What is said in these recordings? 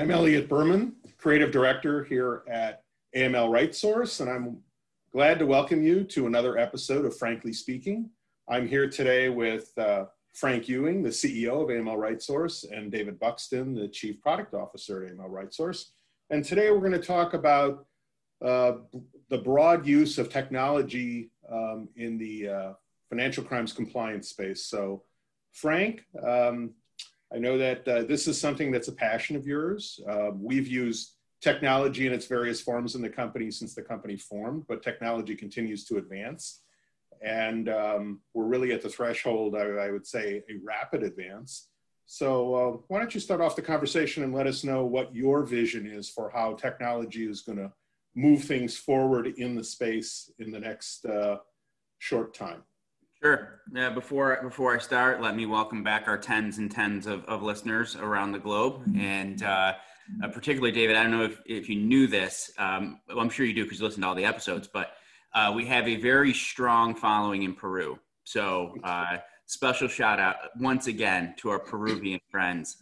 I'm Elliot Berman, Creative Director here at AML RightSource, and I'm glad to welcome you to another episode of Frankly Speaking. I'm here today with uh, Frank Ewing, the CEO of AML RightSource, and David Buxton, the Chief Product Officer at AML RightSource. And today we're going to talk about uh, the broad use of technology um, in the uh, financial crimes compliance space. So, Frank, um, I know that uh, this is something that's a passion of yours. Uh, we've used technology in its various forms in the company since the company formed, but technology continues to advance. And um, we're really at the threshold, I, I, would say, a rapid advance. So, uh, why don't you start off the conversation and let us know what your vision is for how technology is going to move things forward in the space in the next uh, short time? Sure. Yeah. Before before I start, let me welcome back our tens and tens of, of listeners around the globe, and uh, uh, particularly David. I don't know if, if you knew this. Um, well, I'm sure you do because you listen to all the episodes. But uh, we have a very strong following in Peru. So uh, special shout out once again to our Peruvian friends.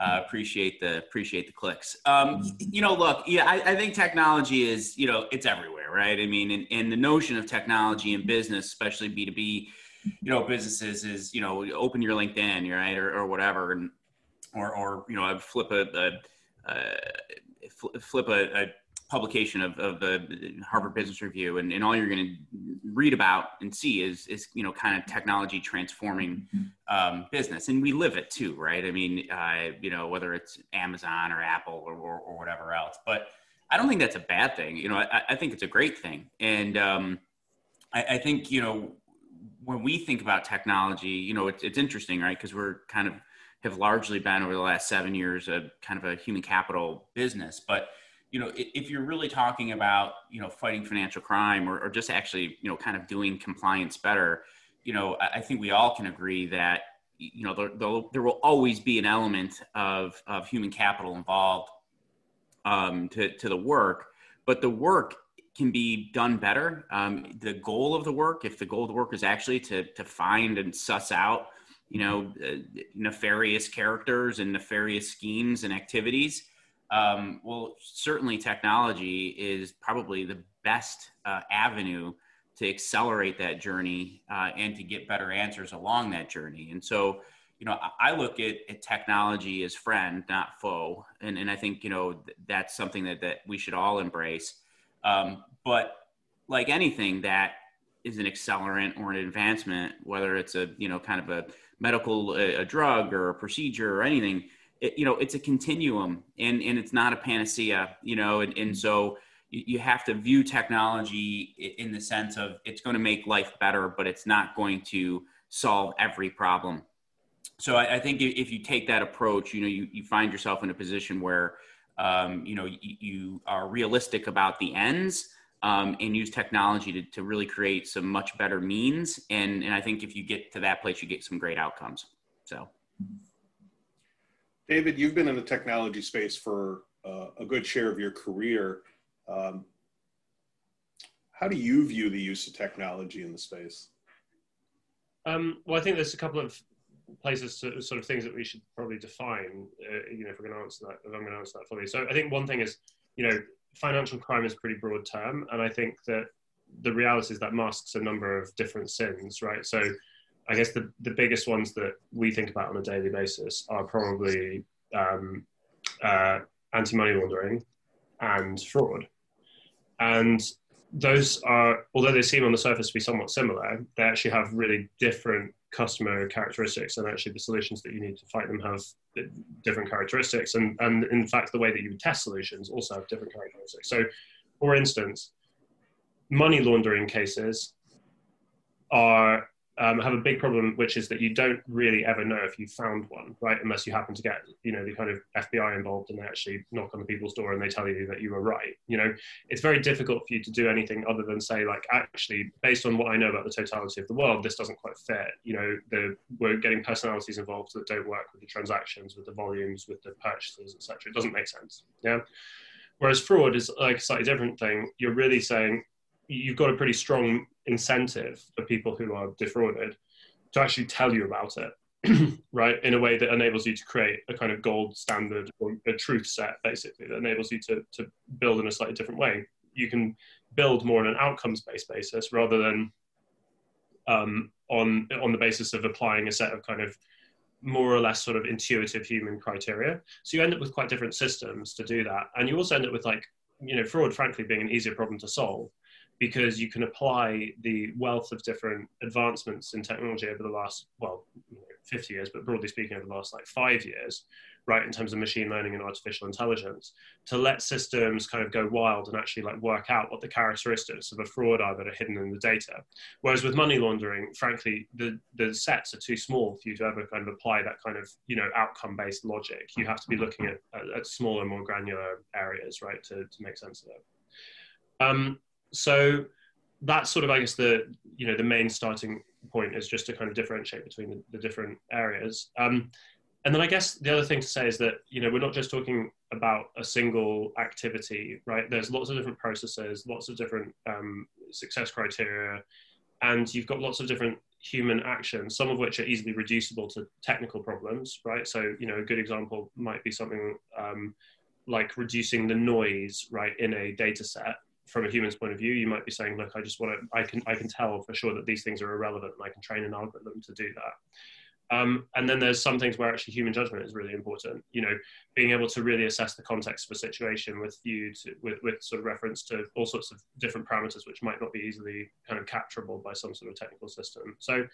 Uh, appreciate the appreciate the clicks. Um, you know, look, yeah, I, I, think technology is you know it's everywhere, right? I mean, and, and the notion of technology in business, especially B two B you know businesses is you know open your linkedin right or, or whatever and or or you know i flip a, a, a flip a, a, publication of, of the harvard business review and, and all you're going to read about and see is is you know kind of technology transforming um, business and we live it too right? I mean uh, you know whether it's amazon or apple or, or, or, whatever else but i don't think that's a bad thing you know i, I think it's a great thing and um, I, I think you know when we think about technology, you know, it's, it's interesting, right? Because we're kind of have largely been over the last seven years a kind of a human capital business. But you know, if you're really talking about you know fighting financial crime or, or just actually you know kind of doing compliance better, you know, I, think we all can agree that you know there, there will always be an element of of human capital involved um, to to the work, but the work can be done better. Um, the goal of the work, if the goal of the work is actually to to find and suss out, you know, uh, nefarious characters and nefarious schemes and activities, um, well, certainly technology is probably the best uh, avenue to accelerate that journey uh, and to get better answers along that journey. And so, you know, I look at, at technology as friend, not foe, and and I think you know that's something that that we should all embrace. Um, but like anything that is an accelerant or an advancement, whether it's a you know kind of a medical a, a drug or a procedure or anything, it, you know it's a continuum and and it's not a panacea, you know, and, and so you, have to view technology in the sense of it's going to make life better, but it's not going to solve every problem. So I, I think if you take that approach, you know, you, you find yourself in a position where um, you know you, you, are realistic about the ends um, and use technology to, to really create some much better means. And, and i think if you get to that place you get some great outcomes. So. David you've been in the technology space for uh, a good share of your career. Um, how do you view the use of technology in the space? Um, well i think there's a couple of places to sort of things that we should probably define, uh, you know, if we're going to answer that, if I'm going to answer that for you So I think one thing is, you know, financial crime is a pretty broad term. And I think that the reality is that masks a number of different sins, right? So I guess the, the biggest ones that we think about on a daily basis are probably um, uh, anti-money laundering and fraud. And those are, although they seem on the surface to be somewhat similar, they actually have really different customer characteristics and actually the solutions that you need to fight them have different characteristics. And, and in fact the way that you test solutions also have different characteristics. So for instance money laundering cases are um, have a big problem, which is that you don't really ever know if you found one, right? Unless you happen to get, you know, the kind of FBI involved and they actually knock on the people's door and they tell you that you were right. You know, it's very difficult for you to do anything other than say, like, actually, based on what I know about the totality of the world, this doesn't quite fit. You know, the, we're getting personalities involved that don't work with the transactions, with the volumes, with the purchases, etc. It doesn't make sense. Yeah. Whereas fraud is like a slightly different thing. You're really saying, you've got a pretty strong incentive for people who are defrauded to actually tell you about it right, in a way that enables you to create a kind of gold standard or a truth set, basically, that enables you to, to build in a slightly different way. You can build more on an outcomes based basis rather than um, on, on the basis of applying a set of kind of more or less sort of intuitive human criteria. So you end up with quite different systems to do that. And you also end up with like, you know, fraud, frankly, being an easier problem to solve because you can apply the wealth of different advancements in technology over the last, well, 50 years, but broadly speaking, over the last like five years, right, in terms of machine learning and artificial intelligence, to let systems kind of go wild and actually like work out what the characteristics of a fraud are that are hidden in the data. Whereas with money laundering, frankly, the, the sets are too small for you to ever kind of apply that kind of, you know, outcome-based logic. You have to be looking at, at, at smaller, more granular areas, right, to, to make sense of it. Um, so that's sort of, I guess, the you know the main starting point is just to kind of differentiate between the, the different areas. Um, and then I guess the other thing to say is that you know we're not just talking about a single activity, right? There's lots of different processes, lots of different um, success criteria, and you've got lots of different human actions, some of which are easily reducible to technical problems, right? So you know a good example might be something um, like reducing the noise, right, in a data set from a human's point of view, you might be saying, look, I just want to, I can, I can tell for sure that these things are irrelevant and I can train an algorithm to do that. Um, and then there's some things where actually human judgment is really important. You know, being able to really assess the context of a situation with you to, with, with sort of reference to all sorts of different parameters, which might not be easily kind of capturable by some sort of technical system. So,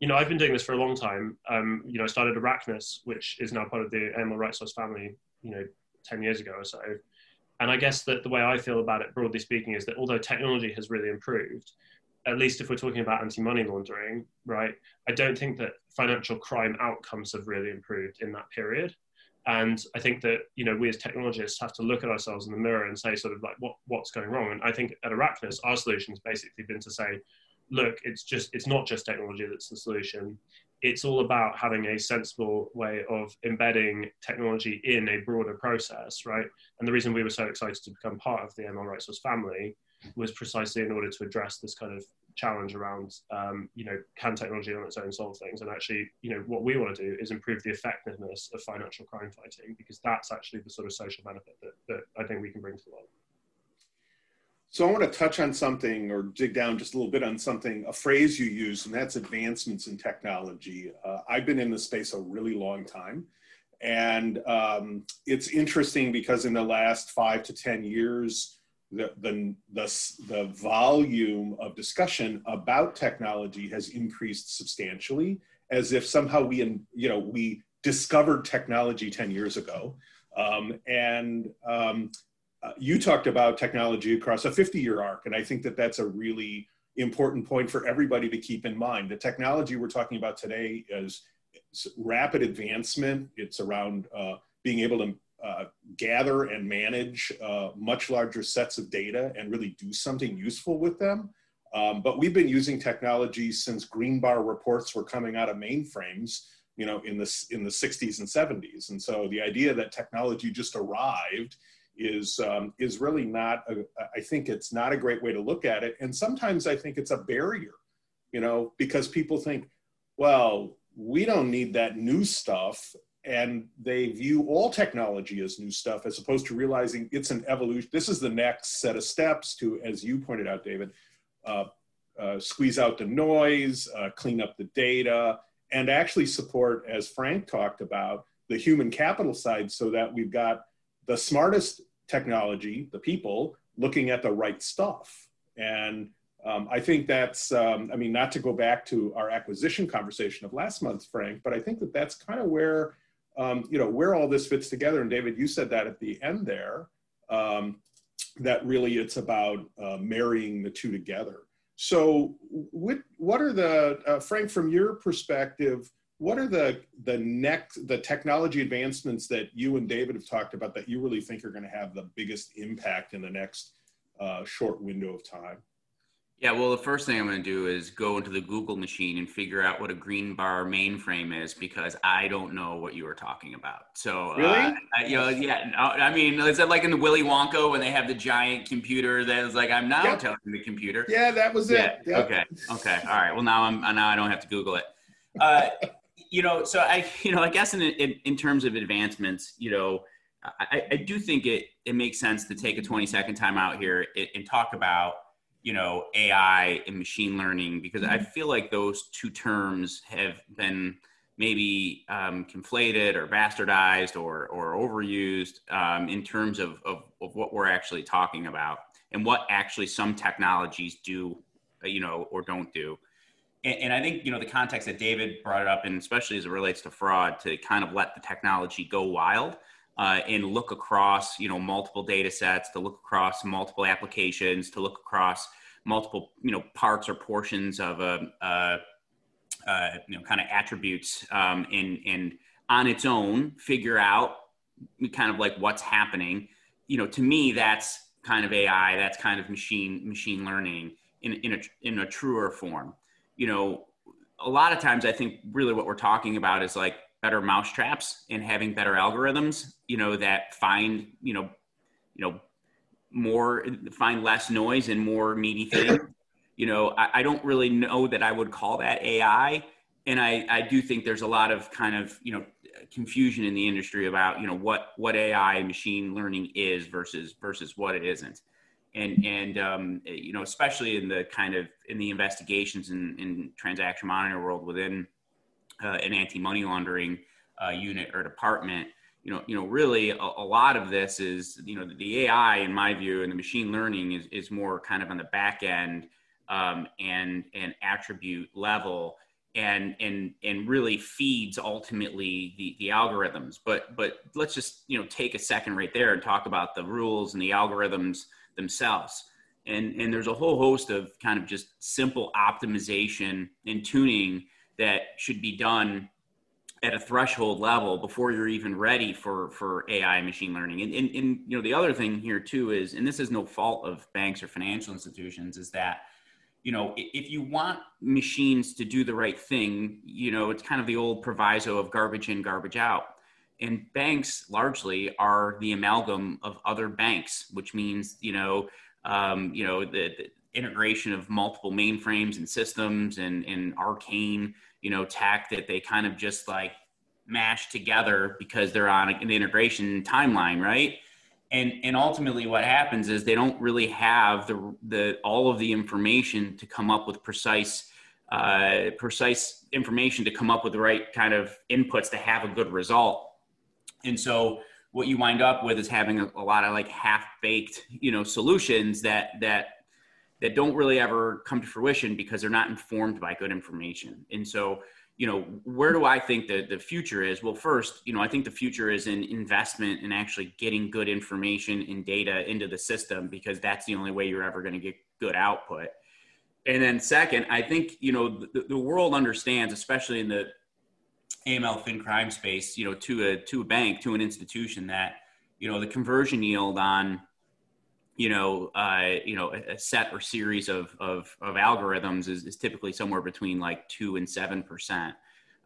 you know, I've been doing this for a long time. Um, you know, I started Arachnys, which is now part of the AML Right Source family, you know, 10 years ago or so. And I guess that the way I feel about it, broadly speaking, is that although technology has really improved, at least if we're talking about anti-money laundering, right, I don't think that financial crime outcomes have really improved in that period. And I think that you know we as technologists have to look at ourselves in the mirror and say sort of like what what's going wrong. And I think at Arachnys, our solution has basically been to say, look, it's just it's not just technology that's the solution it's all about having a sensible way of embedding technology in a broader process, right? And the reason we were so excited to become part of the AML Right Source family was precisely in order to address this kind of challenge around, um, you know, can technology on its own solve things? And actually, you know, what we want to do is improve the effectiveness of financial crime fighting because that's actually the sort of social benefit that, that I think we can bring to the world. So I want to touch on something or dig down just a little bit on something, a phrase you use, and that's advancements in technology. Uh, I've been in this space a really long time. And um, it's interesting because in the last five to 10 years, the, the, the, the volume of discussion about technology has increased substantially as if somehow we, you know, we discovered technology 10 years ago. Um, and um, uh, you talked about technology across a 50 year arc, and I think that that's a really important point for everybody to keep in mind. The technology we're talking about today is rapid advancement. It's around uh, being able to uh, gather and manage uh, much larger sets of data and really do something useful with them. Um, but we've been using technology since green bar reports were coming out of mainframes, you know, in the in the 60s and 70s. And so the idea that technology just arrived is um, is really not a, I think it's not a great way to look at it. And sometimes I think it's a barrier you know because people think well we don't need that new stuff. And they view all technology as new stuff as opposed to realizing it's an evolution. This is the next set of steps to as you pointed out David uh, uh, squeeze out the noise uh, clean up the data and actually support as Frank talked about the human capital side so that we've got the smartest technology, the people, looking at the right stuff. And um, I think that's, um, I mean, not to go back to our acquisition conversation of last month, Frank, but I think that that's kind of where, um, you know, where all this fits together. And David, you said that at the end there, um, that really it's about uh, marrying the two together. So, what, what are the, uh, Frank, from your perspective, what are the the next the technology advancements that you and David have talked about that you really think are going to have the biggest impact in the next uh, short window of time? Yeah, well, the first thing I'm going to do is go into the Google machine and figure out what a green bar mainframe is because I don't know what you were talking about. So, uh, really, uh, I, you know, yeah, I mean, is that like in the Willy Wonka when they have the giant computer that is like, I'm now yep. telling the computer? Yeah, that was it. Yeah. Yep. Okay. Okay. All right. Well, now I'm now I don't have to Google it. Uh, you know, so I, you know, I guess in, in, in terms of advancements, you know, I, I, do think it, it makes sense to take a 20 second time out here and, and talk about, you know, AI and machine learning, because I mm-hmm. feel like those two terms have been maybe um, conflated or bastardized or, or overused um, in terms of, of, of what we're actually talking about and what actually some technologies do, you know, or don't do and, and, I think you know the context that David brought it up, and especially as it relates to fraud, to kind of let the technology go wild uh, and look across you know multiple data sets, to look across multiple applications, to look across multiple you know parts or portions of a, a, a you know kind of attributes, um, and and on its own figure out kind of like what's happening. You know, to me, that's kind of AI. That's kind of machine machine learning in in a in a truer form you know, a lot of times I think really what we're talking about is like better mousetraps and having better algorithms, you know, that find, you know, you know, more find less noise and more meaty things. You know, I, I don't really know that I would call that AI. And I, I do think there's a lot of kind of, you know, confusion in the industry about, you know, what, what AI machine learning is versus, versus what it isn't and and um, you know especially in the kind of in the investigations in, in transaction monitoring world within uh, an anti-money laundering uh, unit or department you know you know really a, a, lot of this is you know the ai in my view and the machine learning is, is more kind of on the back end um, and and attribute level and and and really feeds ultimately the the algorithms. But but let's just you know take a second right there and talk about the rules and the algorithms themselves. And, and there's a whole host of kind of just simple optimization and tuning that should be done at a threshold level before you're even ready for, for AI machine learning. And, and, and, you know, the other thing here too is, and this is no fault of banks or financial institutions, is that, you know, if you want machines to do the right thing, you know, it's kind of the old proviso of garbage in, garbage out and banks largely are the amalgam of other banks, which means you know um, you know the, the, integration of multiple mainframes and systems and, and arcane you know tech that they kind of just like mash together because they're on an integration timeline, right? And and ultimately, what happens is they don't really have the the all of the information to come up with precise. Uh, precise information to come up with the right kind of inputs to have a good result and so what you wind up with is having a, a lot of like half baked, you know, solutions that that that don't really ever come to fruition because they're not informed by good information. And so, you know, where do I think the, the future is? Well, first, you know, I think the future is in investment and in actually getting good information and data into the system because that's the only way you're ever going to get good output. And then second, I think, you know, the, the world understands, especially in the AML fin crime space, you know, to a to a bank, to an institution that, you know, the conversion yield on, you know, uh, you know, a, set or series of of, of algorithms is, is typically somewhere between like two and seven percent.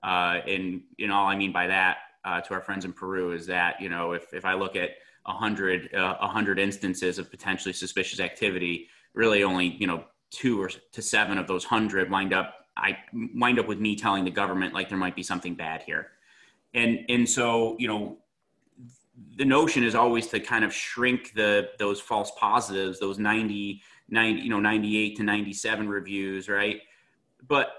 Uh, and you know, all I mean by that uh, to our friends in Peru is that you know, if if I look at a hundred uh, a hundred instances of potentially suspicious activity, really only you know two or to seven of those hundred wind up I wind up with me telling the government like there might be something bad here. And and so, you know, the notion is always to kind of shrink the those false positives, those 90, 90 you know, 98 to 97 reviews, right? But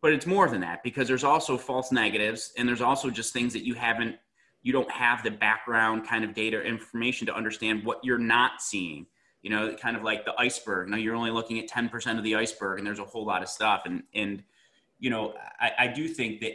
but it's more than that because there's also false negatives and there's also just things that you haven't you don't have the background kind of data information to understand what you're not seeing you know, kind of like the iceberg. You know, you're only looking at 10% of the iceberg and there's a whole lot of stuff. And, and, you know, I, I do think that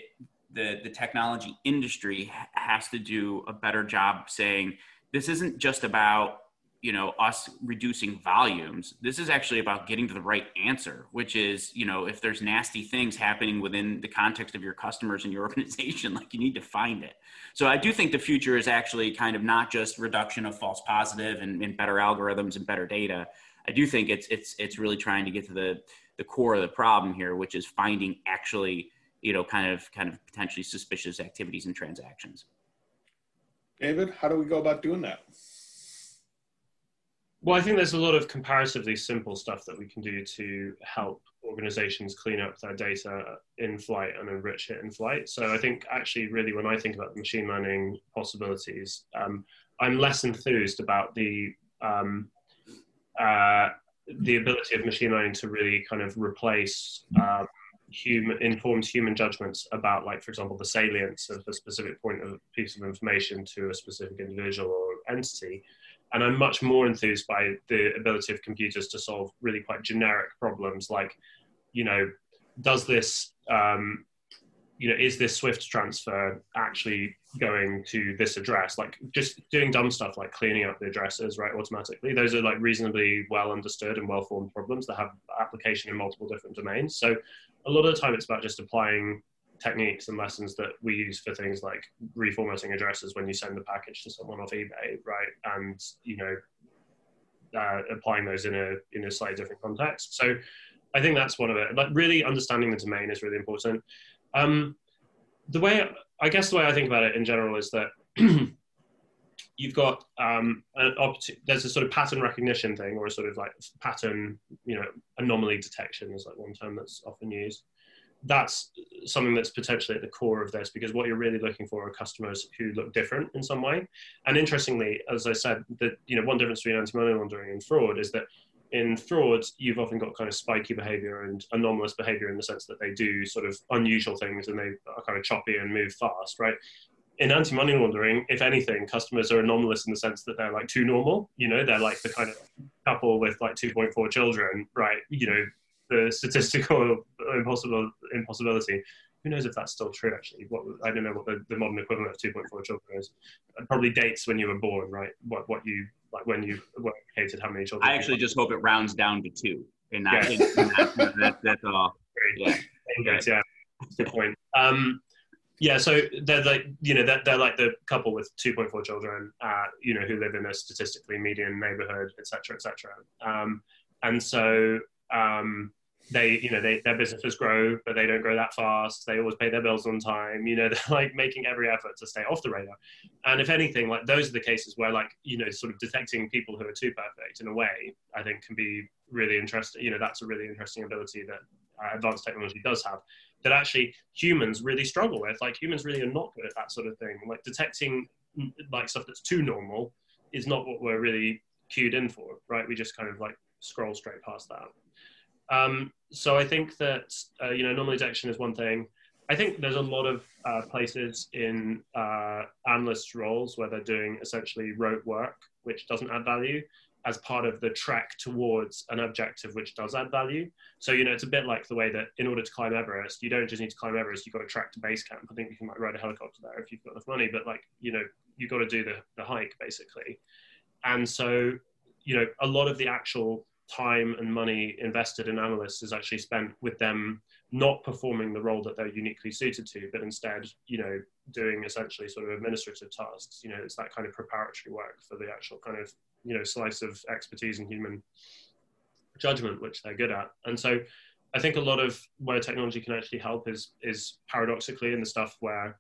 the, the technology industry has to do a better job saying this isn't just about you know us reducing volumes this is actually about getting to the right answer which is you know if there's nasty things happening within the context of your customers and your organization like you need to find it. So i do think the future is actually kind of not just reduction of false positive and, and better algorithms and better data. I do think it's it's it's really trying to get to the the core of the problem here which is finding actually you know kind of kind of potentially suspicious activities and transactions. David how do we go about doing that Well, I think there's a lot of comparatively simple stuff that we can do to help organizations clean up their data in flight and enrich it in flight. So I think actually, really, when I think about the machine learning possibilities, um, I'm less enthused about the um, uh, the ability of machine learning to really kind of replace um, human informed human judgments about, like, for example, the salience of a specific point of piece of information to a specific individual or entity and I'm much more enthused by the ability of computers to solve really quite generic problems like, you know, does this, um, you know, is this Swift transfer actually going to this address? Like just doing dumb stuff like cleaning up the addresses, right, automatically. Those are like reasonably well understood and well formed problems that have application in multiple different domains. So a lot of the time it's about just applying techniques and lessons that we use for things like reformatting addresses when you send a package to someone off eBay, right? And you know, uh, applying those in a in a slightly different context. So I think that's one of it. Like really understanding the domain is really important. Um, the way I guess the way I think about it in general is that you've got um, an there's a sort of pattern recognition thing or a sort of like pattern you know anomaly detection is like one term that's often used that's something that's potentially at the core of this because what you're really looking for are customers who look different in some way. And interestingly, as I said, that you know one difference between anti-money laundering and fraud is that in fraud you've often got kind of spiky behavior and anomalous behavior in the sense that they do sort of unusual things and they are kind of choppy and move fast, right? In anti-money laundering, if anything, customers are anomalous in the sense that they're like too normal. You know, they're like the kind of couple with like 2.4 children, right? You know, the statistical impossible impossibility. Who knows if that's still true? Actually, what I don't know what the, the modern equivalent of 2.4 children is. It probably dates when you were born, right? What what you like when you were educated, how many children? I actually just hope it rounds down to two. In that, yeah. in, in that, that that's all. Yeah, yeah. yeah. Good point. Um, yeah, so they're like you know they're, they're like the couple with 2.4 children, uh, you know, who live in a statistically median neighborhood, etc., etc. Um, and so um, they you know they, their businesses grow but they don't grow that fast. They always pay their bills on time you know they're like making every effort to stay off the radar. And if anything like those are the cases where like you know sort of detecting people who are too perfect in a way i think can be really interesting you know that's a really interesting ability that uh, advanced technology does have that actually humans really struggle with. Like humans really are not good at that sort of thing. Like detecting mm, like stuff that's too normal is not what we're really cued in for right? We just kind of like scroll straight past that um, so I think that uh, you know anomaly detection is one thing. I think there's a lot of uh, places in uh, analyst roles where they're doing essentially rote work, which doesn't add value, as part of the track towards an objective which does add value. So you know it's a bit like the way that in order to climb Everest, you don't just need to climb Everest; you've got to track to base camp. I think you can like ride a helicopter there if you've got enough money, but like you know you've got to do the the hike basically. And so you know a lot of the actual time and money invested in analysts is actually spent with them not performing the role that they're uniquely suited to, but instead, you know, doing essentially sort of administrative tasks. You know, it's that kind of preparatory work for the actual kind of, you know, slice of expertise and human judgment, which they're good at. And so I think a lot of where technology can actually help is is paradoxically in the stuff where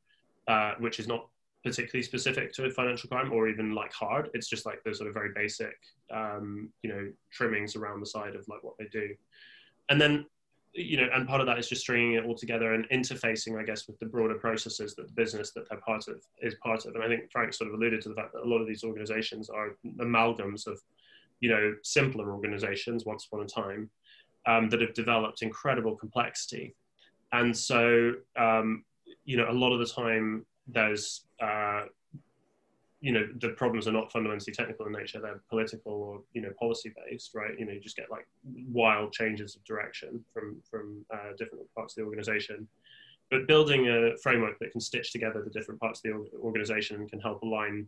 uh, which is not particularly specific to financial crime or even like hard. It's just like the sort of very basic, um, you know, trimmings around the side of like what they do. And then, you know, and part of that is just stringing it all together and interfacing, I guess, with the broader processes that the business that they're part of is part of. And I think Frank sort of alluded to the fact that a lot of these organizations are amalgams of, you know, simpler organizations once upon a time um, that have developed incredible complexity. And so, um, you know, a lot of the time there's uh, you know the problems are not fundamentally technical in nature. They're political or you know policy based right? You know you just get like wild changes of direction from from uh, different parts of the organization. But building a framework that can stitch together the different parts of the organization and can help align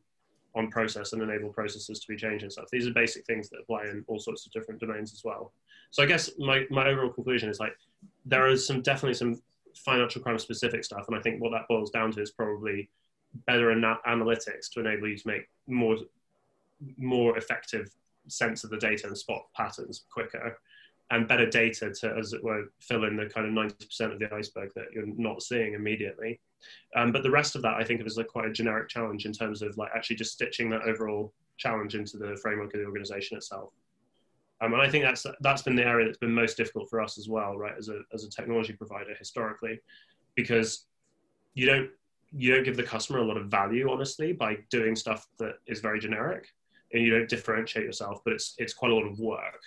on process and enable processes to be changed and stuff. These are basic things that apply in all sorts of different domains as well. So i guess my, my overall conclusion is like there is some definitely some financial crime specific stuff. And I think what that boils down to is probably better ana- analytics to enable you to make more more effective sense of the data and spot patterns quicker and better data to, as it were, fill in the kind of 90% of the iceberg that you're not seeing immediately. Um, but the rest of that, I think of as quite a generic challenge in terms of like actually just stitching that overall challenge into the framework of the organization itself. Um, and I think that's that's been the area that's been most difficult for us as well, right? As a as a technology provider historically, because you don't you don't give the customer a lot of value, honestly, by doing stuff that is very generic, and you don't differentiate yourself. But it's it's quite a lot of work.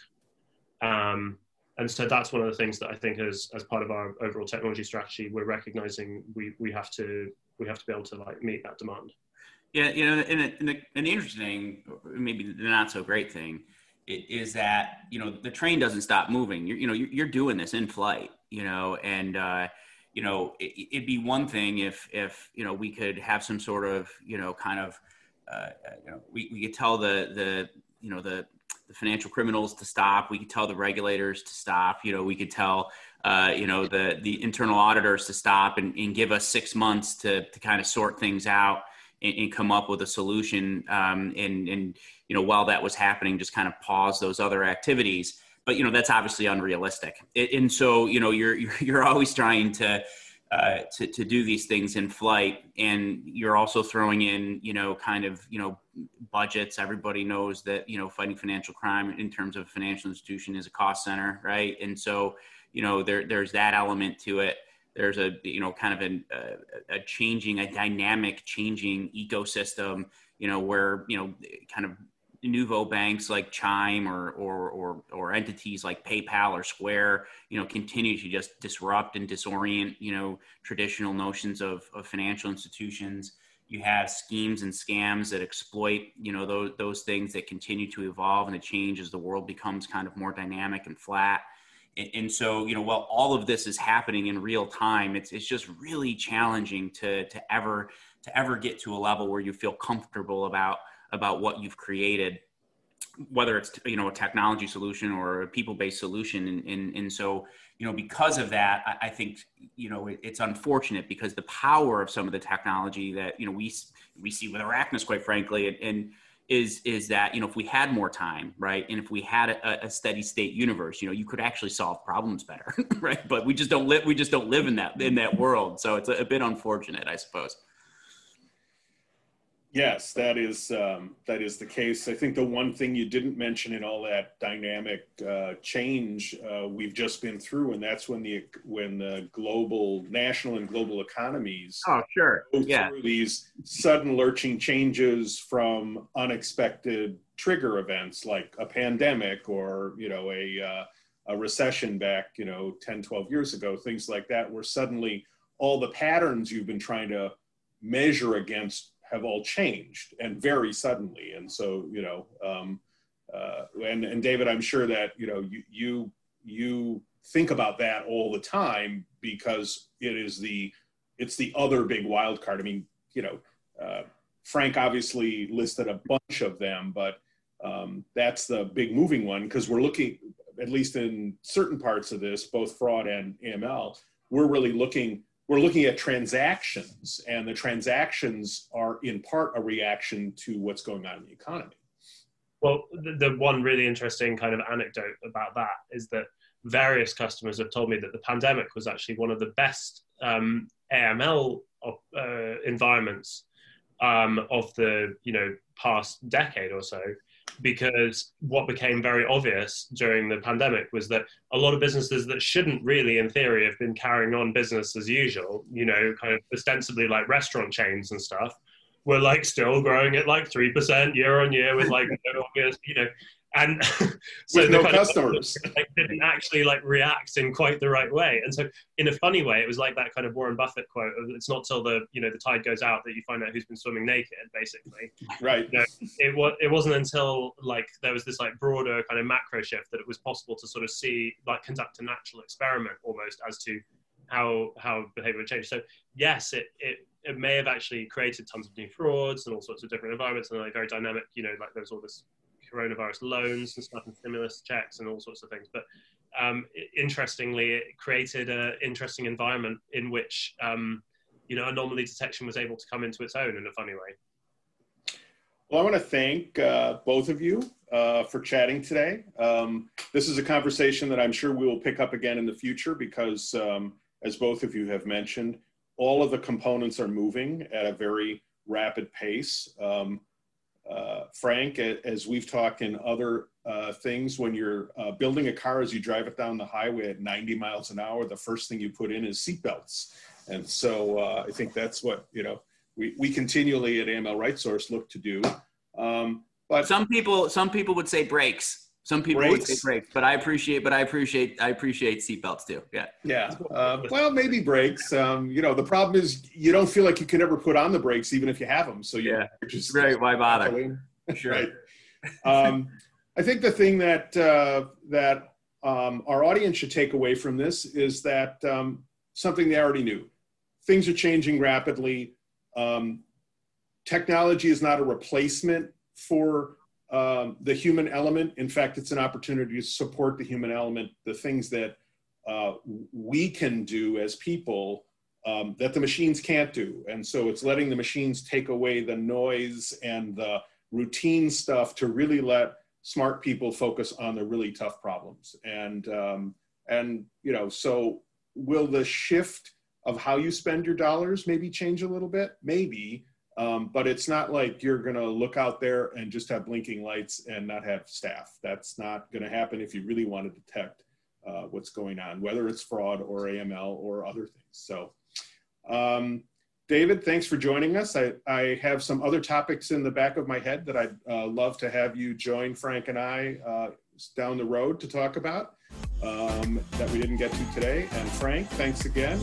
Um, and so that's one of the things that I think as as part of our overall technology strategy, we're recognizing we we have to we have to be able to like meet that demand. Yeah, you know, and, and, the, and the interesting, maybe the not so great thing, is that you know the train doesn't stop moving. You're, you know, you're, doing this in flight. You know, and uh, you know it, would be one thing if if you know we could have some sort of you know kind of uh, you know we, we could tell the the you know the the financial criminals to stop. We could tell the regulators to stop. You know, we could tell uh, you know the the internal auditors to stop and, and give us six months to to kind of sort things out and, and come up with a solution. Um, and and you know while that was happening, just kind of pause those other activities. But you know that's obviously unrealistic. and so you know you're you're always trying to uh, to, to do these things in flight and you're also throwing in you know kind of you know budgets. Everybody knows that you know fighting financial crime in terms of a financial institution is a cost center right? And so you know there there's that element to it. There's a you know kind of an, a, a changing a dynamic changing ecosystem you know where you know kind of nouveau banks like Chime or, or, or, or, entities like PayPal or Square, you know, continue to just disrupt and disorient, you know, traditional notions of, of financial institutions. You have schemes and scams that exploit, you know, those, those things that continue to evolve and to change as the world becomes kind of more dynamic and flat. And, and so, you know, while all of this is happening in real time, it's, it's just really challenging to, to ever, to ever get to a level where you feel comfortable about about what you've created whether it's you know a technology solution or a people-based solution. And, and, and so you know because of that I, I think you know it, it's unfortunate because the power of some of the technology that you know we we see with Arachnys quite frankly and, and is is that you know if we had more time right and if we had a, a, steady state universe you know you could actually solve problems better right? But we just don't live we just don't live in that in that world. So it's a, a bit unfortunate i suppose Yes, that is um, that is the case. I think the one thing you didn't mention in all that dynamic uh, change uh, we've just been through, and that's when the when the global, national, and global economies oh sure yeah these sudden lurching changes from unexpected trigger events like a pandemic or you know a uh, a recession back you know 10 12 years ago things like that where suddenly all the patterns you've been trying to measure against have all changed and very suddenly. And so, you know, um, uh, and, and David, I'm sure that, you know, you, you, you think about that all the time because it is the, it's the other big wild card. I mean, you know, uh, Frank obviously listed a bunch of them, but um, that's the big moving one because we're looking, at least in certain parts of this, both fraud and AML, we're really looking we're looking at transactions, and the transactions are in part a reaction to what's going on in the economy. Well, the, the one really interesting kind of anecdote about that is that various customers have told me that the pandemic was actually one of the best um, AML uh, environments um, of the you know past decade or so because what became very obvious during the pandemic was that a lot of businesses that shouldn't really, in theory, have been carrying on business as usual, you know, kind of ostensibly like restaurant chains and stuff, were like still growing at like 3% year on year with like no obvious, you know, and so with no customers. like, didn't actually like react in quite the right way. And so in a funny way it was like that kind of warren buffett quote it's not till the you know the tide goes out that you find out who's been swimming naked basically. Right. You know, it was it wasn't until like there was this like broader kind of macro shift that it was possible to sort of see like conduct a natural experiment almost as to how how behavior would change. So yes it it it may have actually created tons of new frauds and all sorts of different environments and like very dynamic you know like there's all this coronavirus loans and stuff and stimulus checks and all sorts of things. But um, interestingly, it created an interesting environment in which um, you know anomaly detection was able to come into its own in a funny way. Well, I want to thank uh, both of you uh, for chatting today. Um, this is a conversation that I'm sure we will pick up again in the future because, um, as both of you have mentioned, all of the components are moving at a very rapid pace. Um, uh, Frank, as we've talked in other uh, things, when you're uh, building a car as you drive it down the highway at 90 miles an hour, the first thing you put in is seatbelts. And so uh, I think that's what, you know, we, we continually at AML Right Source look to do. Um, but some people, some people would say brakes. Some people brakes. would say brakes, but I appreciate, but I appreciate, I appreciate seatbelts too. Yeah. Yeah. Uh, well, maybe brakes. Um, you know, the problem is you don't feel like you can ever put on the brakes, even if you have them. So yeah, just right. Why bother? Sure. right. Um, I think the thing that uh, that um, our audience should take away from this is that um, something they already knew. Things are changing rapidly. Um, technology is not a replacement for um, the human element. In fact, it's an opportunity to support the human element, the things that uh, we can do as people um, that the machines can't do. And so it's letting the machines take away the noise and the routine stuff to really let smart people focus on the really tough problems. And, um, and you know, so will the shift of how you spend your dollars maybe change a little bit? Maybe. Um, but it's not like you're going to look out there and just have blinking lights and not have staff. That's not going to happen if you really want to detect uh, what's going on, whether it's fraud or AML or other things. So, um, David, thanks for joining us. I, I have some other topics in the back of my head that I'd uh, love to have you join Frank and I uh, down the road to talk about um, that we didn't get to today. And Frank, thanks again.